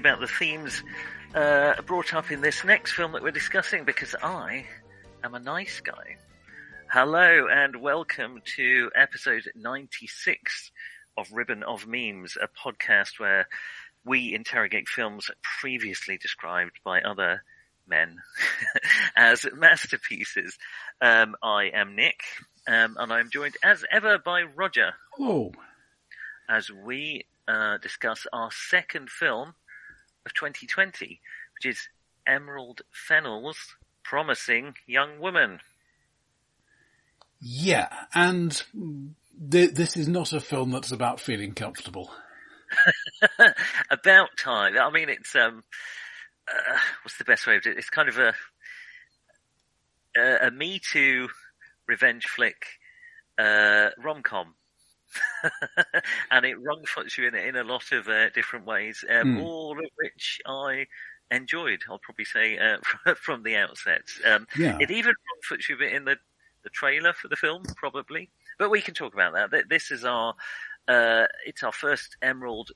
about the themes uh, brought up in this next film that we're discussing because I am a nice guy. Hello and welcome to episode 96 of Ribbon of Memes, a podcast where we interrogate films previously described by other men as masterpieces. Um, I am Nick, um, and I'm joined as ever by Roger. Hello. As we uh, discuss our second film of 2020, which is Emerald Fennell's Promising Young Woman. Yeah, and th- this is not a film that's about feeling comfortable. about time. I mean, it's um, uh, what's the best way of it? It's kind of a a, a Me Too revenge flick uh, rom com. and it wrong foots you in, it in a lot of uh, different ways, um, mm. all of which I enjoyed. I'll probably say uh, from the outset. Um, yeah. It even wrong foots you a bit in the the trailer for the film, probably. But we can talk about that. This is our uh, it's our first Emerald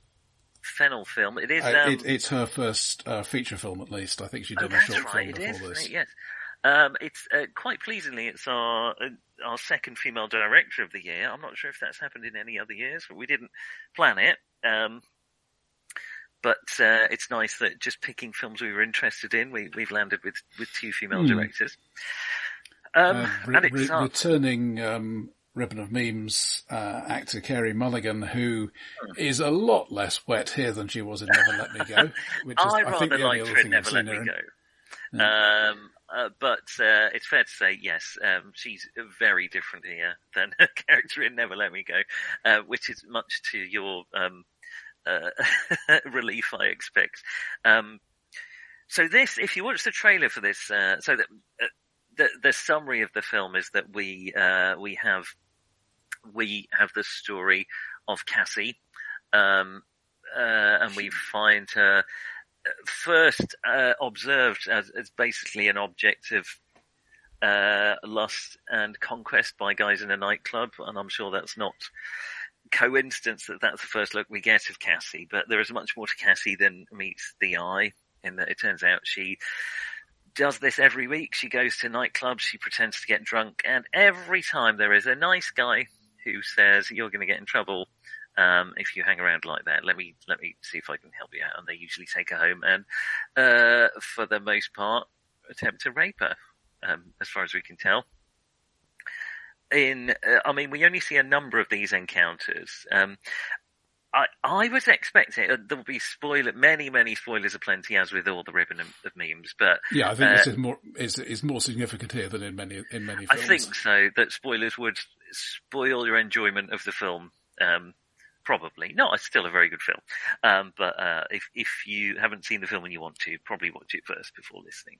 Fennell film. It is. Uh, um, it, it's her first uh, feature film, at least. I think she'd oh, done oh, a short right, film before this. Yes. Um, it's uh, quite pleasingly, it's our uh, our second female director of the year. I'm not sure if that's happened in any other years, but we didn't plan it. Um, but uh, it's nice that just picking films we were interested in, we, we've landed with, with two female mm. directors. Um, uh, re- re- returning um, Ribbon of Memes uh, actor Carey Mulligan, who hmm. a lot less wet here than she was in Never Let Me Go. Which is, I, I think, the only other thing Never Let Me Go. Yeah. Um, uh, but uh, it's fair to say, yes, um, she's very different here than her character in Never Let Me Go, uh, which is much to your um, uh, relief, I expect. Um, so this, if you watch the trailer for this, uh, so that uh, the, the summary of the film is that we we have we have the story of Cassie, um, and we find her first uh, observed as, as, basically an object of uh, lust and conquest by guys in a nightclub, and I'm sure that's not coincidence that that's the first look we get of Cassie. But there is much more to Cassie than meets the eye. In that it turns out she does this every week. She goes to nightclubs, she pretends to get drunk, and every time there is a nice guy who says you're going to get in trouble um, if you hang around like that, let me let me see if I can help you out. And they usually take her home, and uh, for the most part, attempt to rape her, um, as far as we can tell. In, uh, I mean, we only see a number of these encounters. Um, I, I was expecting uh, there will be spoiler, many, many spoilers aplenty, as with all the ribbon of, of memes. But yeah, I think uh, this is more is is more significant here than in many in many. Films. I think so. That spoilers would spoil your enjoyment of the film. Um, probably. No, it's still a very good film. Um, but uh, if if you haven't seen the film and you want to, probably watch it first before listening.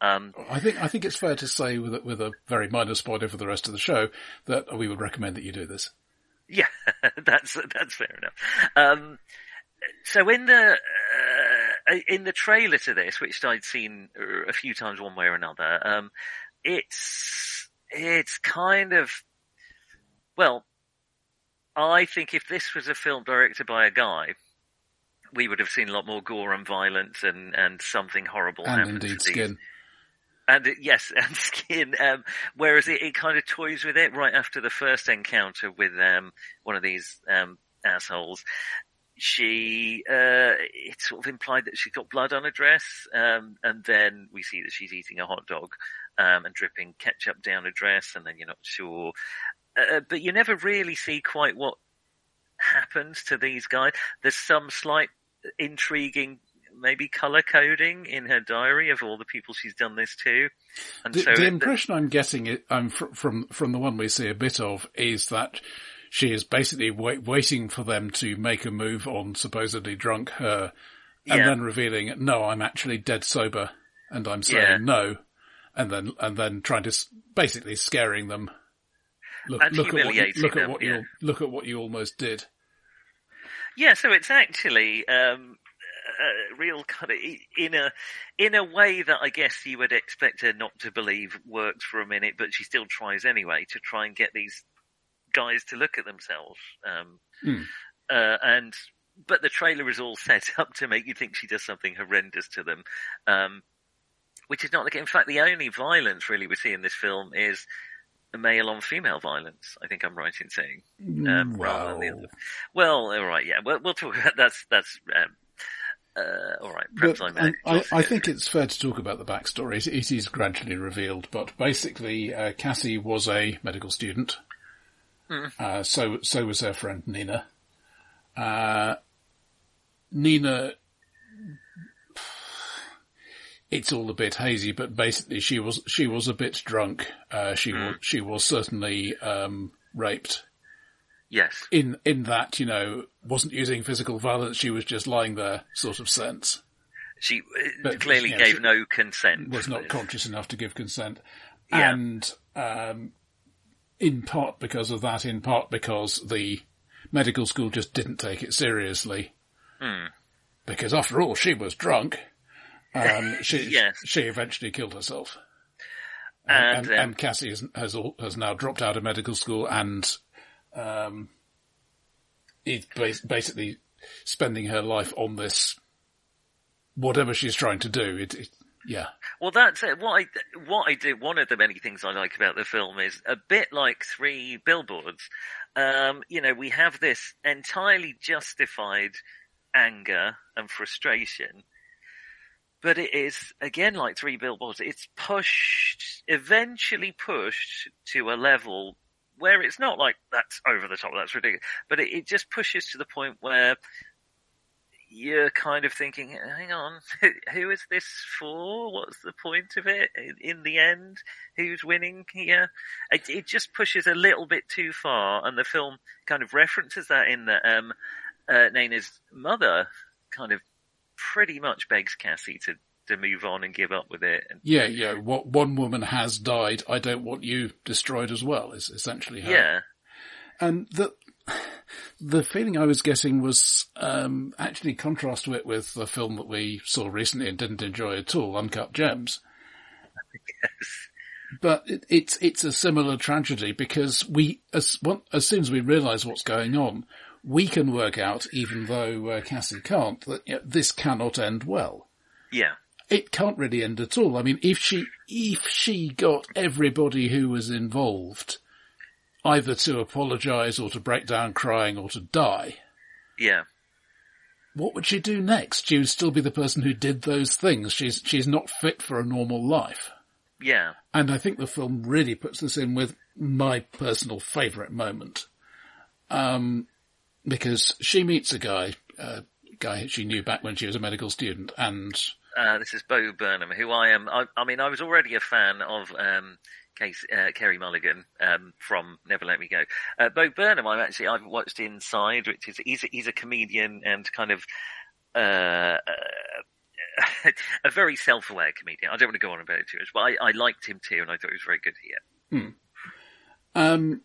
Um, I think I think it's fair to say, with a, with a very minor spoiler for the rest of the show, that we would recommend that you do this. Yeah, that's that's fair enough. Um, so in the uh, in the trailer to this, which I'd seen a few times one way or another, um, it's it's kind of well, I think if this was a film directed by a guy, we would have seen a lot more gore and violence and, and something horrible and indeed skin. And yes, and skin. Um, whereas it, it, kind of toys with it right after the first encounter with um, one of these um, assholes. She, uh, it's sort of implied that she's got blood on her dress, um, and then we see that she's eating a hot dog um, and dripping ketchup down her dress, and then you're not sure. Uh, but you never really see quite what happens to these guys. There's some slight intriguing maybe color coding in her diary of all the people she's done this to. And the, so the impression I'm getting um, from from the one we see a bit of is that she is basically wait, waiting for them to make a move on supposedly drunk her, and yeah. then revealing, "No, I'm actually dead sober," and I'm saying yeah. no, and then and then trying to basically scaring them look, look humiliating at what you, look them, at what yeah. you look at what you almost did. Yeah, so it's actually um, a real kind of in a in a way that I guess you would expect her not to believe works for a minute, but she still tries anyway to try and get these guys to look at themselves. Um, Hmm. uh, and but the trailer is all set up to make you think she does something horrendous to them, um, which is not the case. In fact, the only violence really we see in this film is male on female violence. I think I'm right in saying. Um, rather than the Well, other. Well, all right, yeah. We'll, we'll talk about that's that's. Um, uh, all right, perhaps But. I, I, I think it's fair to talk about the backstory. It, it is gradually revealed, but basically, uh, Cassie was a medical student. Hmm. Uh, so so was her friend Nina. Uh, Nina, it's all a bit hazy, but basically, she was she was a bit drunk. Uh, she Hmm. was she was certainly um, raped. Yes, In in that, you know, wasn't using physical violence. She was just lying there, sort of sense. she uh, But, clearly yeah, gave she- no consent. was not conscious enough to give consent. Yeah. And um, in part because of that, in part because the medical school just didn't take it seriously. Hmm. Because after all, she was drunk. Um, she Yes. she eventually killed herself. And, and, um, and Cassie has, has has now dropped out of medical school and um, is bas- basically spending her life on this whatever she's trying to do. It, it yeah. Well, that's it. What I what I do. One of the many things I like about the film is a bit like Three Billboards. Um, you know, we have this entirely justified anger and frustration, but it is again like Three Billboards. It's pushed, eventually pushed to a level where it's not like that's over the top, that's ridiculous, but it, it just pushes to the point where you're kind of thinking, hang on, who is this for? What's the point of it? In the end, who's winning here? It, it just pushes a little bit too far, and the film kind of references that in that um, uh, Nana's mother kind of pretty much begs Cassie to, to move on and give up with it. And, Yeah, yeah. What one woman has died, I don't want you destroyed as well. Is essentially her. yeah, And the the feeling I was getting was um, actually contrast to it with the film that we saw recently and didn't enjoy at all, Uncut Gems. Yes. But it, it's it's a similar tragedy because we as one, as soon as we realise what's going on, we can work out, even though uh, Cassie can't, that you know, this cannot end well. yeah, it can't really end at all. I mean, if she if she got everybody who was involved either to apologise or to break down crying or to die, yeah. what would she do next? She would still be the person who did those things. She's she's not fit for a normal life. Yeah, And I think the film really puts this in with my personal favourite moment. Um, because she meets a guy, a guy she knew back when she was a medical student, and uh, this is Bo Burnham, who I am. I, I mean, I was already a fan of um, Case, uh, Carey Mulligan um, from Never Let Me Go. Uh, Bo Burnham, I've actually I've watched Inside, which is he's a, he's a comedian and kind of uh, a very self-aware comedian. I don't want to go on about it too much, but I, I liked him too, and I thought he was very good here. Um,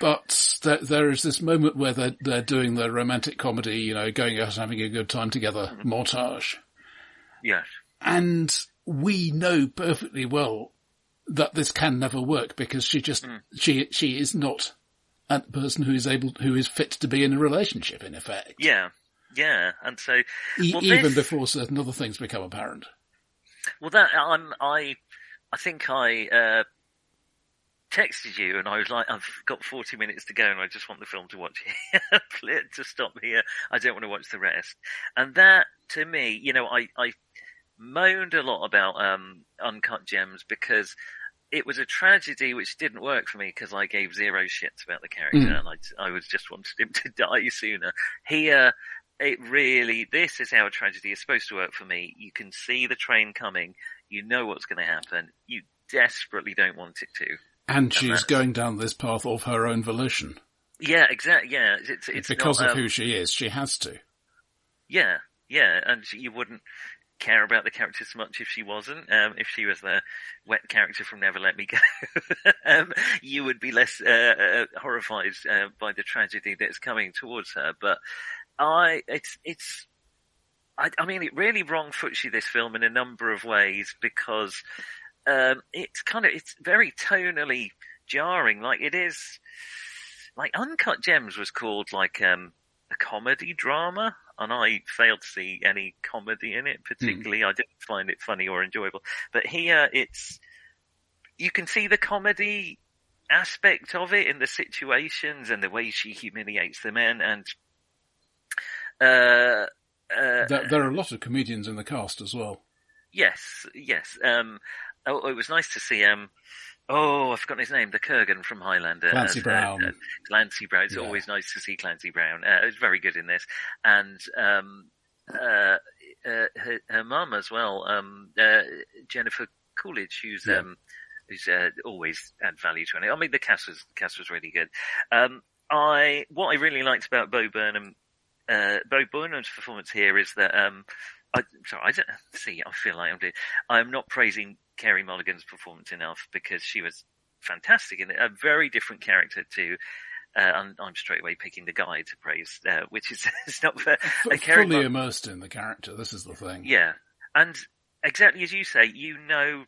but there, there is this moment where they're, they're doing the romantic comedy, you know, going out and having a good time together, montage. Yes, And we know perfectly well that this can never work because she just, she, she is not a person who is able, who is fit to be in a relationship in effect. yeah, yeah, and so E- even this- before certain other things become apparent. Well, that I'm I, I think I uh, texted you, and I was like, I've got 40 minutes to go, and I just want the film to watch here. to stop here. I don't want to watch the rest. And that, to me, you know, I I moaned a lot about um, Uncut Gems because it was a tragedy which didn't work for me because I gave zero shits about the character, Mm. and I I was just wanted him to die sooner. Here it really, this is how a tragedy is supposed to work for me. You can see the train coming. You know what's going to happen. You desperately don't want it to. And she's that's- going down this path of her own volition. Yeah, exactly. Yeah, it's, it's because not, of um, who she is, she has to. Yeah, yeah, and you wouldn't. Care about the character so much if she wasn't. Um, if she was the wet character from Never Let Me Go, um, you would be less uh, uh, horrified uh, by the tragedy that's coming towards her. But I, it's it's. I, I mean, it really wrong foots you this film in a number of ways because um, it's kind of it's very tonally jarring. Like it is, like Uncut Gems was called like um, a comedy drama and I failed to see any comedy in it particularly. Mm. I didn't find it funny or enjoyable. But here it's, you can see the comedy aspect of it in the situations and the way she humiliates the men and, uh, uh, there, there, are a lot of comedians in the cast as well. Yes, yes. Um, oh, it was nice to see, um, Oh, I've forgotten his name. The Kurgan from Highlander. Clancy uh, Brown. Uh, Clancy Brown. It's yeah. always nice to see Clancy Brown. Uh, it's very good in this. And, um, uh, uh, her, her mum as well, um, uh, Jennifer Coolidge, who's, yeah. um, who's, always add value to it. I mean, the cast was, the cast was really good. Um, I, what I really liked about Bo Burnham, Bo Burnham's performance here is that, um, I, sorry, I don't see. I feel like I'm doing. I'm not praising Carey Mulligan's performance enough because she was fantastic and a very different character to. Uh, I'm, I'm, straight away picking the guy to praise, uh, which is it's not for, a fully Mul- immersed in the character. This is the thing. Yeah, and exactly as you say, you know,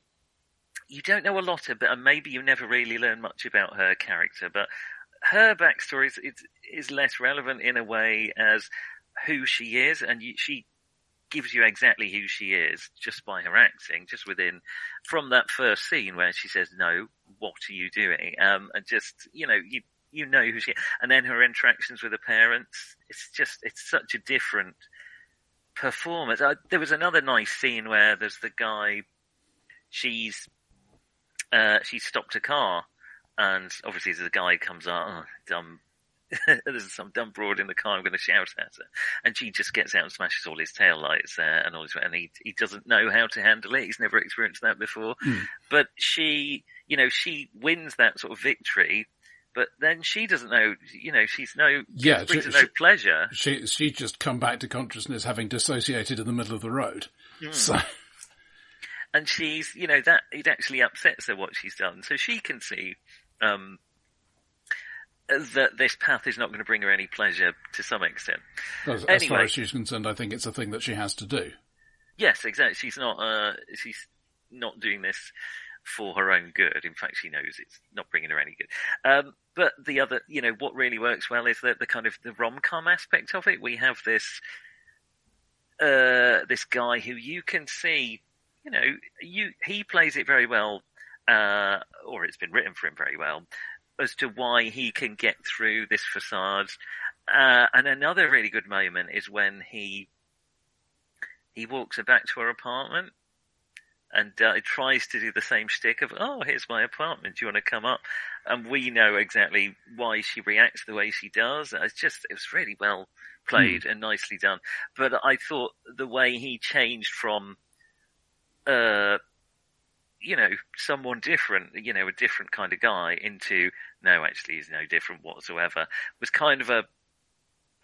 you don't know a lot about, and maybe you never really learn much about her character, but her backstory is, is, is less relevant in a way as who she is, and you, she gives you exactly who she is just by her acting, just within from that first scene where she says, "No, what are you doing?" Um, and just you know, you you know who she, is. and then her interactions with the parents. It's just it's such a different performance. Uh, there was another nice scene where there's the guy. She's uh, she stopped a car, and obviously the guy comes out, oh, dumb there's some dumb broad in the car. I'm going to shout at her, and she just gets out and smashes all his tail lights uh, and all his. And he he doesn't know how to handle it. He's never experienced that before. Mm. But she, you know, she wins that sort of victory. But then she doesn't know, you know, she's no, yeah, brings she, no pleasure. She, she just come back to consciousness having dissociated in the middle of the road. Mm. So. And she's, you know, that, it actually upsets her what she's done. So she can see, um, that this path is not going to bring her any pleasure to some extent. As, anyway, as far as she's concerned, I think it's a thing that she has to do. Yes, exactly. She's not. Uh, she's not doing this for her own good. In fact, she knows it's not bringing her any good. Um, but the other, you know, what really works well is that the kind of the rom com aspect of it. We have this uh, this guy who you can see, you know, you he plays it very well, uh, or it's been written for him very well as to why he can get through this facade. Uh, and another really good moment is when he he walks her back to her apartment and uh, tries to do the same shtick of, "Oh, here's my apartment. Do you want to come up?" And we know exactly why she reacts the way she does. It's just it was really well played mm. and nicely done. But I thought the way he changed from uh, you know, someone different, you know, a different kind of guy into, no, actually he's no different whatsoever, was kind of a,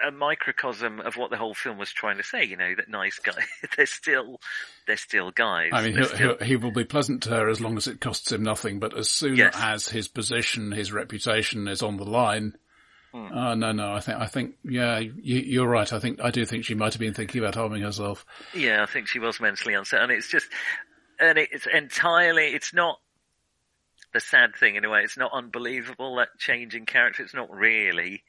a microcosm of what the whole film was trying to say, you know, that nice guy, they're still, they're still guys. I mean, still... he will be pleasant to her as long as it costs him nothing, but as soon yes. as his position, his reputation is on the line, Hmm. Oh no, no. I think, I think, yeah, you, are right. I think, I do think she might have been thinking about harming herself. Yeah, I think she was mentally unset, and it's just, and it's entirely, it's not the sad thing in a way. It's not unbelievable that changing character. It's not really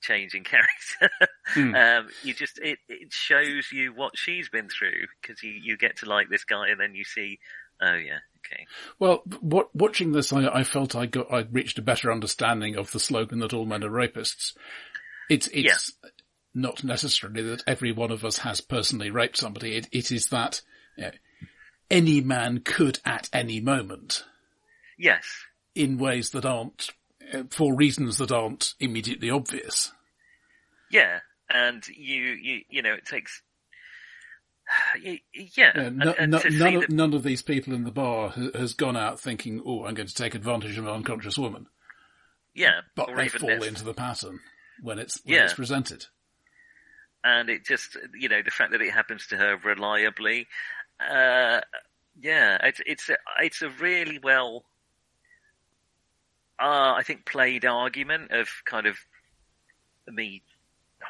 changing character. mm. um, you just it it shows you what she's been through because you you get to like this guy and then you see, oh yeah, okay. Well, what, watching this, I, I felt I got I reached a better understanding of the slogan that all men are rapists. It's it's yeah. not necessarily that every one of us has personally raped somebody. It it is that. You know, any man could at any moment. Yes. In ways that aren't, uh, for reasons that aren't immediately obvious. Yeah, and you, you, you know, it takes, yeah. yeah and, and none, of, the... none of these people in the bar has gone out thinking, oh, I'm going to take advantage of an unconscious woman. Yeah. But they fall this. into the pattern when it's, when yeah. it's presented. And it just, you know, the fact that it happens to her reliably uh, yeah, it's it's a, it's a really well, uh, I think, played argument of kind of me.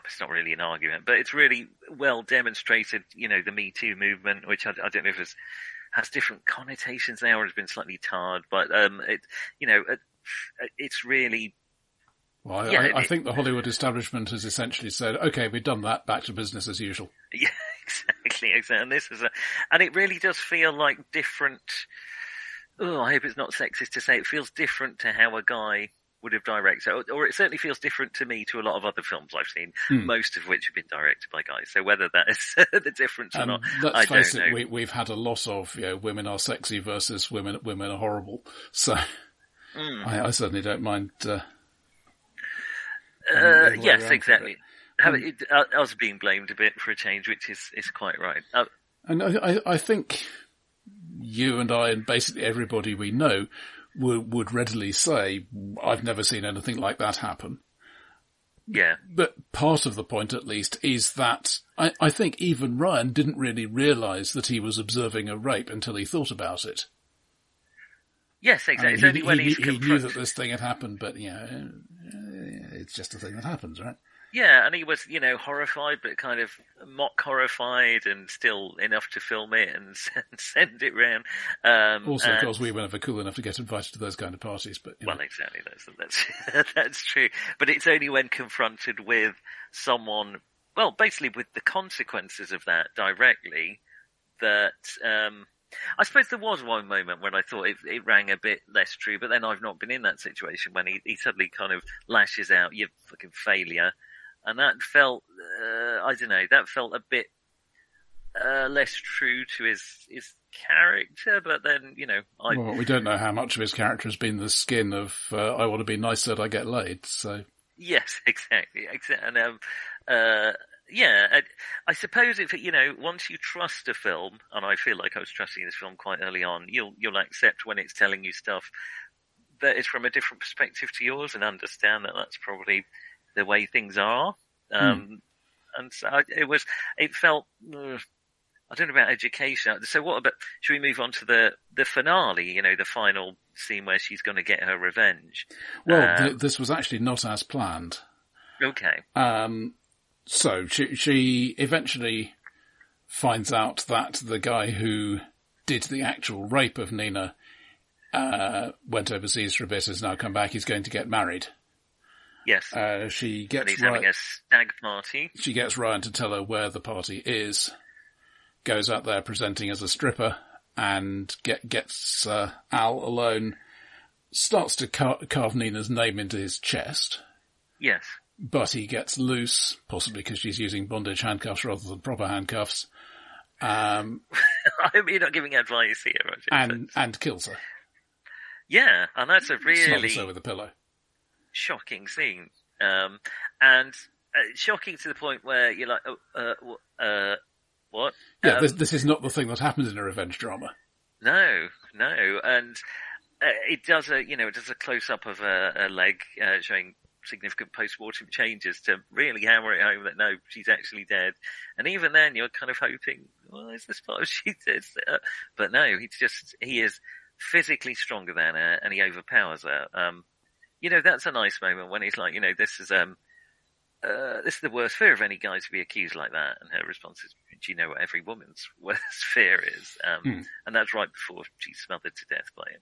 It's not really an argument, but it's really well demonstrated. You know, the Me Too movement, which I, I don't know if it's has different connotations now or has been slightly tarred, but um, it, you know, it, it's really. Well, I, yeah, I, I think the Hollywood establishment has essentially said, "Okay, we've done that. Back to business as usual." Yeah, exactly, exactly. And this is a, and it really does feel like different. Oh, I hope it's not sexist to say it feels different to how a guy would have directed, or, or, it certainly feels different to me to a lot of other films I've seen, hmm. most of which have been directed by guys. So whether that is the difference or not, let's I face it, we, have had a lot of you know, women are sexy versus women women are horrible. So mm. I, I, certainly don't mind. Uh, uh, yes, exactly. Have it, uh, I was being blamed a bit for a change, which is is quite right. Uh, and I, I think you and I and basically everybody we know would, would readily say, I've never seen anything like that happen. Yeah. But part of the point, at least, is that I, I think even Ryan didn't really realise that he was observing a rape until he thought about it. Yes, exactly. I mean, he, he, he, knew that this thing had happened, but you uh, know, it's just a thing that happens, right? Yeah, and he was, you know, horrified, but kind of mock horrified, and still enough to film it and send it round. Um, also, and, of course, we were never cool enough to get invited to those kind of parties. But well, know. exactly, that's that's that's true. But it's only when confronted with someone, well, basically with the consequences of that directly, that. Um, I suppose there was one moment when I thought it, it, rang a bit less true, but then I've not been in that situation when he, he suddenly kind of lashes out, "You fucking failure," and that felt uh, I don't know that felt a bit uh, less true to his his character. But then you know, I well, we don't know how much of his character has been the skin of uh, I want to be nice that I get laid. So yes, exactly, exactly, and um, uh, yeah, I, I, suppose if you know, once you trust a film, and I feel like I was trusting this film quite early on, you'll you'll accept when it's telling you stuff that is from a different perspective to yours, and understand that that's probably the way things are. Hmm. Um, mm. And so it was, it felt, uh, I don't know about education. So what about, should we move on to the, the finale, you know, the final scene where she's going to get her revenge? Well, um, th- this was actually not as planned. Okay. Um, so she, she eventually finds out that the guy who did the actual rape of Nina, uh, went overseas for a bit, has now come back, he's going to get married. Yes. Uh, she gets he's Ryan, having a stag party. She gets Ryan to tell her where the party is, goes out there presenting as a stripper, and get, gets uh, Al alone, starts to car- carve Nina's name into his chest. Yes. But he gets loose, possibly because she's using bondage handcuffs rather than proper handcuffs. Um, I hope you're not giving advice here, Roger. And, and kills her. Yeah, and that's a really... Slightly so with a pillow shocking scene, um, and uh, shocking to the point where you're like, oh, uh, uh, what? Yeah, um, this, this, is not the thing that happens in a revenge drama. No, no, and uh, it does a, you know, it does a close up of a, a leg uh, showing significant post-mortem changes to really hammer it home that no, she's actually dead. And even then, you're kind of hoping, well, is this part of she dead? Uh, but no, he's just he is physically stronger than her, and he overpowers her. Um, you know, that's a nice moment when he's like, you know, this is, um, uh, this is the worst fear of any guy to be accused like that. And her response is, do you know what every woman's worst fear is? Um, hmm. and that's right before she's smothered to death by him.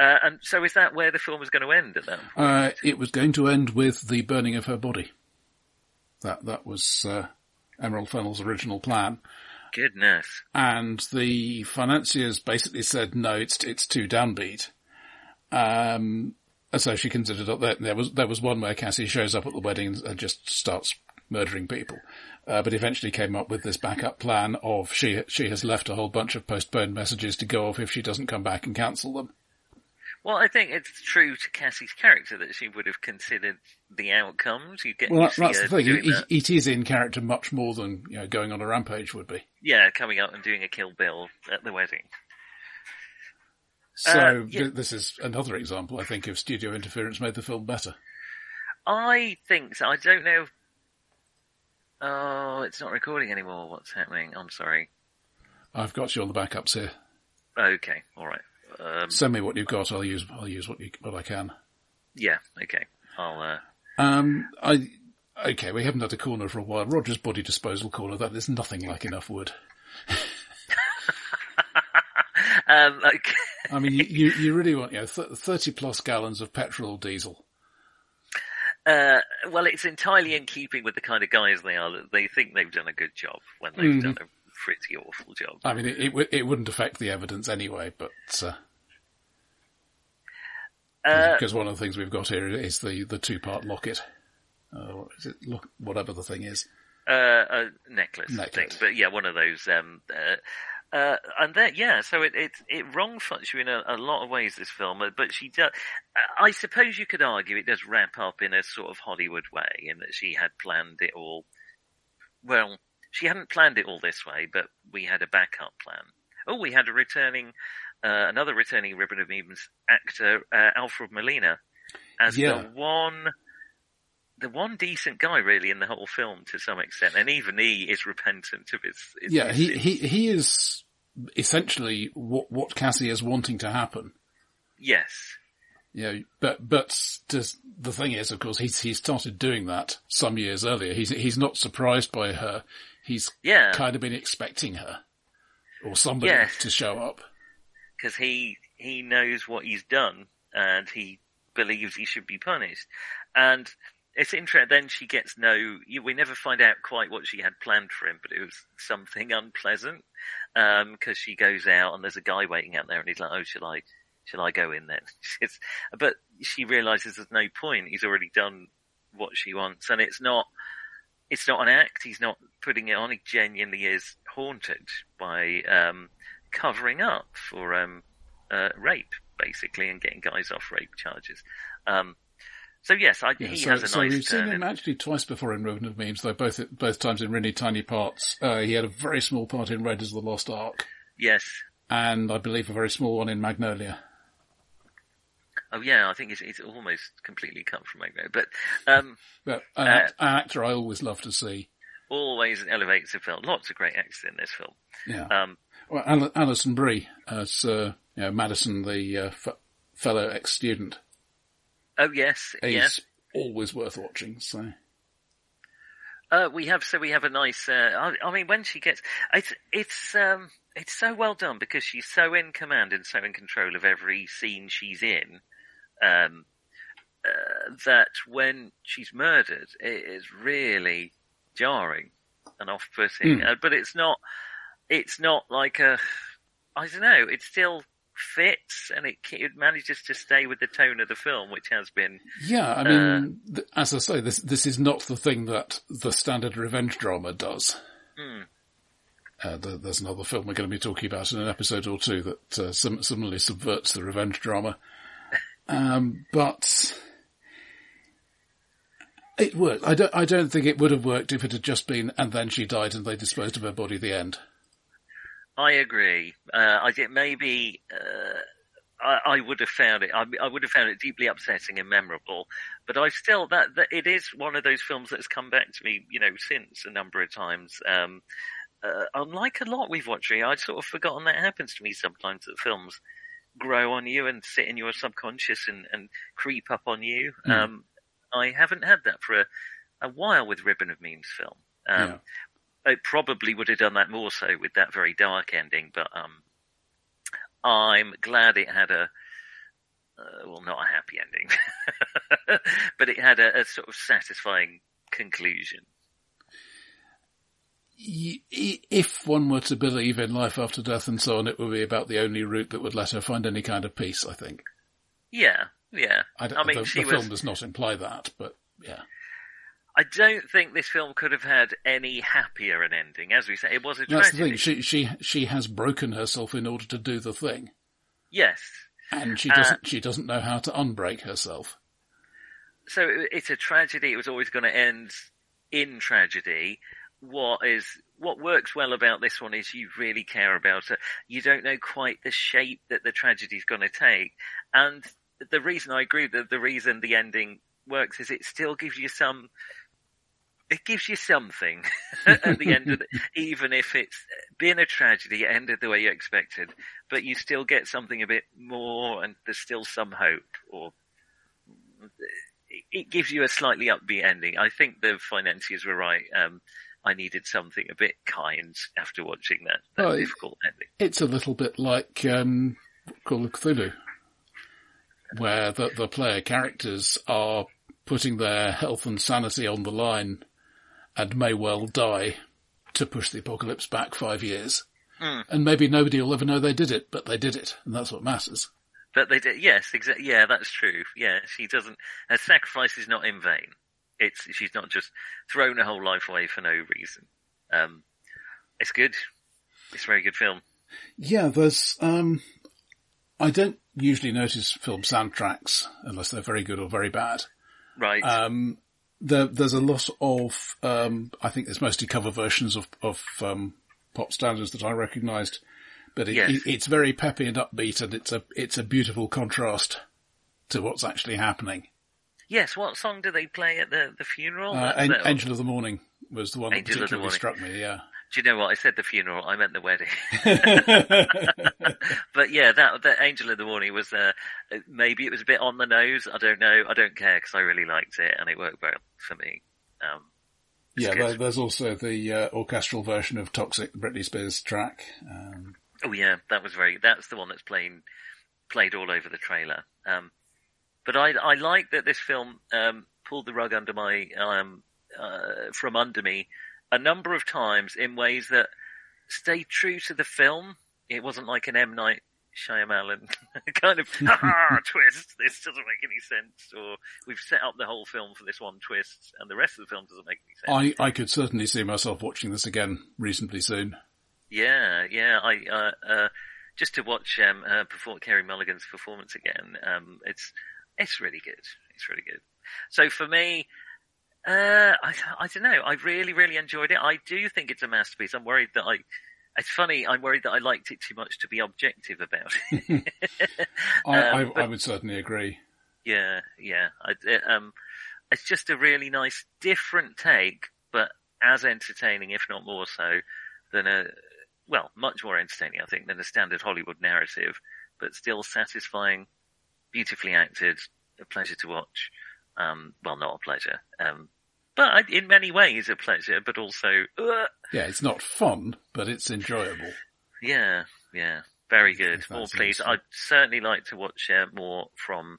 Uh, and so is that where the film was going to end at that point? Uh, it was going to end with the burning of her body. That, that was, uh, Emerald Fennell's original plan. Goodness. And the financiers basically said, no, it's, it's too downbeat. Um, so she considered that there was there was one where Cassie shows up at the wedding and just starts murdering people, uh, but eventually came up with this backup plan of she she has left a whole bunch of postponed messages to go off if she doesn't come back and cancel them. Well, I think it's true to Cassie's character that she would have considered the outcomes. You get well, that, that's the thing. It, it is in character much more than you know going on a rampage would be. Yeah, coming up and doing a Kill Bill at the wedding. So uh, yeah. th- this is another example, I think, of studio interference made the film better. I think so. I don't know. Oh, it's not recording anymore. What's happening? I'm sorry. I've got you on the backups here. Okay, all right. Um, Send me what you've got. I'll use I'll use what you what I can. Yeah. Okay. I'll. Uh... Um. I. Okay, we haven't had a corner for a while. Roger's body disposal corner. That is nothing like enough wood. um, okay. I mean, you, you, really want you know thirty plus gallons of petrol or diesel. Uh, well, it's entirely in keeping with the kind of guys they are. That they think they've done a good job when they've mm. done a pretty awful job. I mean, it, it, it wouldn't affect the evidence anyway, but uh, because uh, one of the things we've got here is the, the two part locket. Uh, is it look whatever the thing is? Uh, a necklace, necklace. thing, but yeah, one of those. Um, uh, uh, and that, yeah, so it it it wrong fucks you in a, a, lot of ways. This film, but she does. I suppose you could argue it does wrap up in a sort of Hollywood way, in that she had planned it all. Well, she hadn't planned it all this way, but we had a backup plan. Oh, we had a returning uh, another returning Ribbon of Memes actor, uh, Alfred Molina, as yeah. the one, the one decent guy really in the whole film to some extent, and even he is repentant of his. his yeah, he he he is essentially what what Cassie is wanting to happen. Yes. Yeah, but but the thing is, of course, he's he started doing that some years earlier. He's he's not surprised by her. He's yeah. kind of been expecting her or somebody yes. to show up because he he knows what he's done and he believes he should be punished. And it's interesting. Then she gets no. We never find out quite what she had planned for him, but it was something unpleasant because um, she goes out and there's a guy waiting out there, and he's like, "Oh, shall I, shall I go in then?" But she realizes there's no point. He's already done what she wants, and it's not. It's not an act. He's not putting it on. He genuinely is haunted by um, covering up for um, uh, rape, basically, and getting guys off rape charges. Um, so yes, I, yeah, he so, has a so nice. we've seen him actually twice before in of Memes, though both both times in really tiny parts. Uh, he had a very small part in Raiders of the Lost Ark. Yes. And I believe a very small one in Magnolia. Oh yeah, I think it's, it's almost completely cut from Magnolia, but um, but an, uh, an actor I always love to see. Always elevates the film. Lots of great actors in this film. Yeah. Um, well, Alison Brie as uh, you know, Madison, the uh, f- fellow ex-student. Oh yes, He's yes. Always worth watching. So. Uh, we have so we have a nice. Uh, I, I, mean, when she gets, it's it's um, it's so well done because she's so in command and so in control of every scene she's in. Um, uh, that when she's murdered, it is really jarring and off-putting. Mm. but it's not it's not like a, I don't know, It's still fits and it, it manages to stay with the tone of the film, which has been. Yeah, I mean, uh, as I say, this this is not the thing that the standard revenge drama does. Hmm. Uh, there's another film we're going to be talking about in an episode or two that uh, similarly subverts the revenge drama. Um, but it worked. I don't. I don't think it would have worked if it had just been, and then she died, and they disposed of her body at the end. I agree. Uh, I think maybe uh, I, I, would have found it. I, I, would have found it deeply upsetting and memorable. But I still that, that it is one of those films that's come back to me, you know, since a number of times. Um, uh, unlike a lot we've watched, I'd sort of forgotten that happens to me sometimes that films grow on you and sit in your subconscious and, and creep up on you. Mm. Um, I haven't had that for a, a while with Ribbon of Memes film. Um, yeah it probably would have done that more so with that very dark ending, but um, I'm glad it had a uh, well, not a happy ending, but it had a, a, sort of satisfying conclusion. If one were to believe in life after death and so on, it would be about the only route that would let her find any kind of peace. I think. Yeah, yeah. I, I mean, the, the was... film does not imply that, but yeah. I don't think this film could have had any happier an ending. As we say, it was a That's the thing. She she she has broken herself in order to do the thing. Yes, and she doesn't uh, she doesn't know how to unbreak herself. So it's a tragedy. It was always going to end in tragedy. What is what works well about this one is you really care about her. You don't know quite the shape that the tragedy is going to take, and the reason I agree that the reason the ending works is it still gives you some it gives you something at the end of the, even if it's been a tragedy, it ended the way you expected, but you still get something a bit more and there's still some hope or it gives you a slightly upbeat ending. I think the financiers were right. Um, I needed something a bit kind after watching that, that difficult ending. It's a little bit like um, Call of Cthulhu, where the, the player characters are putting their health and sanity on the line and may well die to push the apocalypse back five years. Mm. And maybe nobody will ever know they did it, but they did it, and that's what matters. But they did, yes, exactly. Yeah, that's true. Yeah, she doesn't. Her sacrifice is not in vain. It's she's not just thrown her whole life away for no reason. Um, it's good. It's a very good film. Yeah, there's. Um, I don't usually notice film soundtracks unless they're very good or very bad. Right. Um, there, there's a lot of, um, I think there's mostly cover versions of, of, um, pop standards that I recognised, but it, yes. it, it's very peppy and upbeat and it's a, it's a beautiful contrast to what's actually happening. Yes, what song do they play at the, the funeral? Uh, Angel of the Morning was the one Angel that particularly struck me, yeah. Do you know what? I said the funeral, I meant the wedding. but yeah, that, that Angel of the Morning was, uh, maybe it was a bit on the nose. I don't know. I don't care because I really liked it and it worked well for me. Um, yeah, good. there's also the uh, orchestral version of Toxic, Britney Spears track. Um, oh yeah, that was very, that's the one that's playing, played all over the trailer. Um, but I, I like that this film, um, pulled the rug under my, um, uh, from under me a number of times in ways that stay true to the film. It wasn't like an M Night Shyamalan kind of twist. This doesn't make any sense, or we've set up the whole film for this one twist, and the rest of the film doesn't make any sense. I I could certainly see myself watching this again reasonably soon. Yeah, yeah. I uh, uh, just to watch um, uh, perform Carey Mulligan's performance again. Um, it's it's really good. It's really good. So for me, uh, I, I don't know. I really, really enjoyed it. I do think it's a masterpiece. I'm worried that I, it's funny. I'm worried that I liked it too much to be objective about it. I, um, I, but, I, would certainly agree. Yeah, yeah. I, it, um, it's just a really nice, different take, but as entertaining, if not more so, than a, well, much more entertaining, I think, than a standard Hollywood narrative, but still satisfying, beautifully acted, a pleasure to watch. Um, well, not a pleasure. Um, but in many ways a pleasure, but also, uh, yeah, it's not fun, but it's enjoyable. Yeah, yeah, very good. More please. I'd certainly like to watch uh, more from,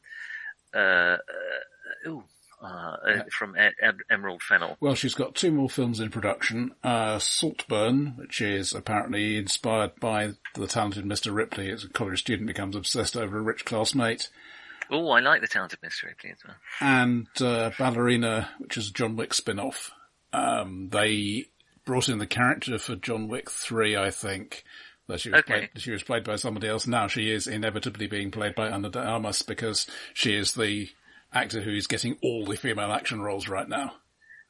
uh, uh ooh, uh, yeah. from Emerald Fennell. Well, she's got two more films in production. Uh, Saltburn, which is apparently inspired by the talented Mr. Ripley as a college student becomes obsessed over a rich classmate. Oh, I like the Talented Mr. Ripley as well. And uh, Ballerina, which is a John Wick spin-off. Um, they brought in the character for John Wick 3, I think. That she was, okay. played, she was played by somebody else. Now she is inevitably being played by Ana de Armas because she is the actor who is getting all the female action roles right now.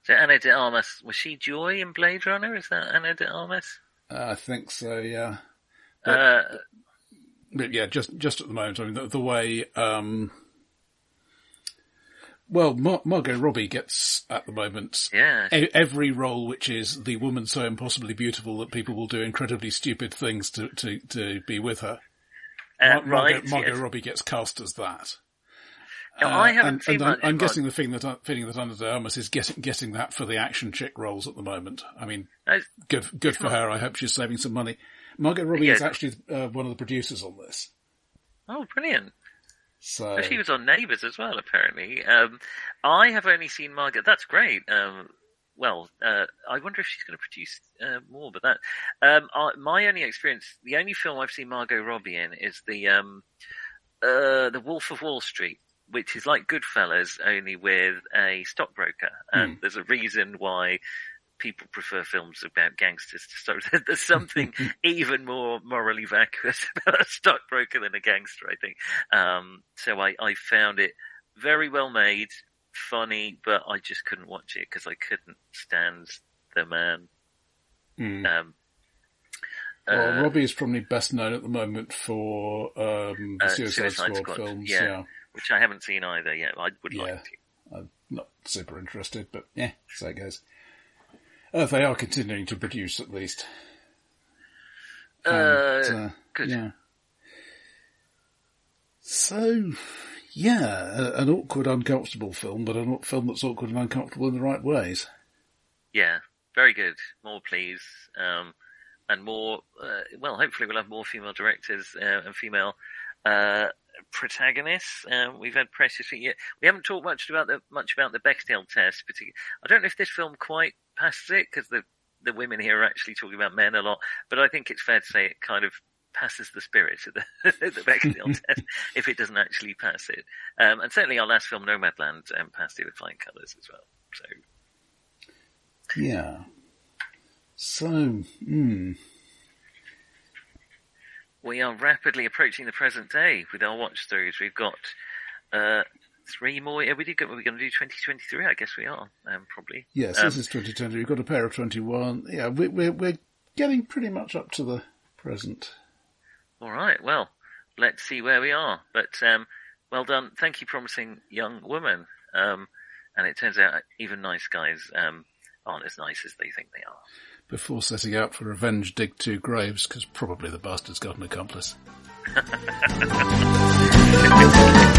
So Ana de Armas, was she Joi in Blade Runner? Is that Ana de Armas? Uh, I think so, yeah. But, uh, but yeah, just just at the moment, I mean, the, the way, um, well, Mar- Margot Robbie gets at the moment yeah. a- every role which is the woman so impossibly beautiful that people will do incredibly stupid things to to, to be with her. Uh, Mar- right, Margot, Margot yes. Robbie gets cast as that. Now, uh, I haven't and, seen and I'm, I'm guessing the thing that feeling that Armas is getting getting that for the action chick roles at the moment. I mean, good good for her. I hope she's saving some money. Margot Robbie yeah. is actually uh, one of the producers on this. Oh, brilliant! So she was on Neighbours as well, apparently. Um, I have only seen Margot. That's great. Um, well, uh, I wonder if she's going to produce uh, more. But that um, my only experience, the only film I've seen Margot Robbie in is the um, uh, the Wolf of Wall Street, which is like Goodfellas, only with a stockbroker. And mm. there's a reason why people prefer films about gangsters to start. There's something even more morally vacuous about a stockbroker than a gangster, I think. Um, so I, I found it very well made, funny, but I just couldn't watch it because I couldn't stand the man. Mm. Um, well, uh, Robbie is probably best known at the moment for um, the uh, Suicide, Suicide Squad, Squad, films, yeah, yeah, which I haven't seen either yet. I would yeah. like to. I'm not super interested, but yeah, so it goes. Uh, they are continuing to produce, at least. Uh, and, uh, good. Yeah. So, yeah, an awkward, uncomfortable film, but a film that's awkward and uncomfortable in the right ways. Yeah, very good. More please, um, and more. Uh, well, hopefully we'll have more female directors uh, and female uh, protagonists. Um, we've had precious. We haven't talked much about the much about the Bechdel test. Particularly, I don't know if this film quite passes it because the the women here are actually talking about men a lot. But I think it's fair to say it kind of passes the spirit of the, the Bechdel test if it doesn't actually pass it. Um, and certainly our last film, Nomadland, um, passed it with flying colours as well. So. Yeah. So, hmm we are rapidly approaching the present day with our watch throughs. We've got uh, three more. Are we, do, are we going to do 2023? I guess we are, um, probably. Yes, um, this is 2020. We've got a pair of 21. Yeah, we, we're, we're getting pretty much up to the present. All right. Well, let's see where we are. But um, well done. Thank you, promising young woman. Um, and it turns out even nice guys um, aren't as nice as they think they are before setting out for revenge, dig two graves, because probably the bastard's got an accomplice.